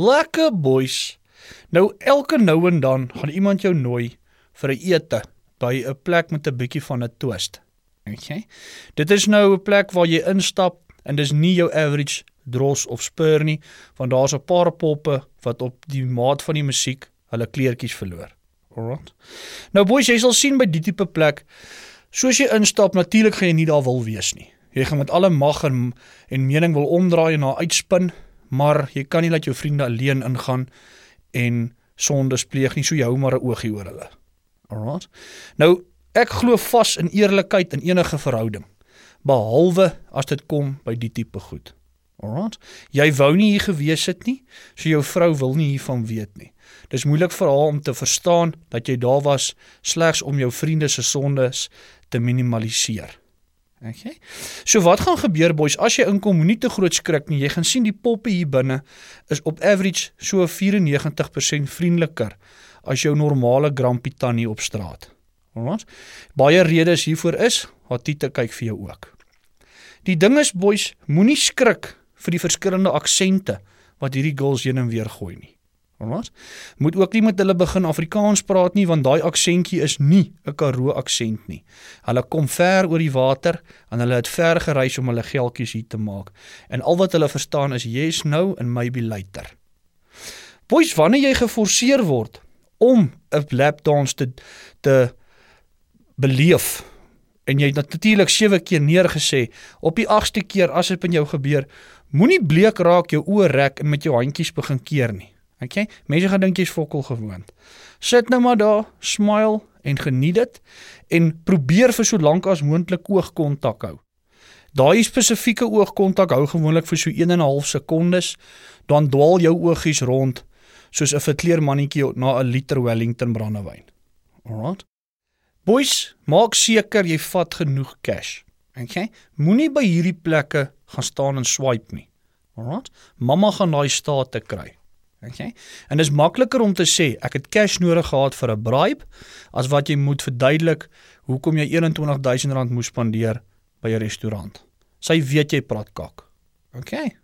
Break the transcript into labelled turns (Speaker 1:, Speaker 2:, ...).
Speaker 1: Lekker boys. Nou elke nou en dan gaan iemand jou nooi vir 'n ete by 'n plek met 'n bietjie van 'n twist. Okay. Dit is nou 'n plek waar jy instap en dis nie jou average dros of spur nie, want daar's 'n paar poppe wat op die maat van die musiek hulle kleertjies verloor. Alright. Nou boys, jy sal sien by die tipe plek, soos jy instap, natuurlik gaan jy nie daar wil wees nie. Jy gaan met alle mag en en mening wil omdraai en na uitspin, maar jy kan nie laat jou vriende alleen ingaan en sondes pleeg nie, so jy hou maar 'n oogie oor hulle. Alright. Nou, ek glo vas in eerlikheid in enige verhouding, behalwe as dit kom by die tipe goed. Alright. Jy wou nie hier gewees het nie, so jou vrou wil nie hiervan weet nie. Dis moeilik vir haar om te verstaan dat jy daar was slegs om jou vriende se sondes te minimaliseer. Okay. So wat gaan gebeur boys as jy inkom moenie te groot skrik nie. Jy gaan sien die poppe hier binne is op average so 94% vriendeliker as jou normale Grumpy Tannie op straat. Alraai. Baie redes hiervoor is, wat Tite kyk vir jou ook. Die ding is boys, moenie skrik vir die verskillende aksente wat hierdie girls heen en weer gooi nie. Alraai. Moet ook nie met hulle begin Afrikaans praat nie want daai aksentjie is nie 'n Karoo aksent nie. Hulle kom ver oor die water en hulle het ver gereis om hulle geldjies hier te maak. En al wat hulle verstaan is yes nou en maybe later. Boys, wanneer jy geforseer word om 'n lapdance te te beleef en jy het natuurlik 7 keer neergesê op die 8ste keer as dit met jou gebeur, moenie bleek raak jou oë rek en met jou handjies begin keer nie. Okay? Mense gaan dink jy's fokol gewoond. Sit nou maar daar, smile en geniet dit en probeer vir so lank as moontlik oogkontak hou. Daai spesifieke oogkontak hou gewoonlik vir so 1 en 'n half sekondes, dan dwaal jou oogies rond soos 'n verkleermannetjie na 'n liter Wellington brandewyn. Alright. Boys, maak seker jy vat genoeg cash. Okay? Moenie by hierdie plekke gaan staan en swipe nie. Alright? Mamma gaan daai state kry. Okay. En dit is makliker om te sê ek het cash nodig gehad vir 'n bribe as wat jy moet verduidelik hoekom jy R21000 moes spandeer by 'n restaurant. Sy weet jy praat kak. Okay.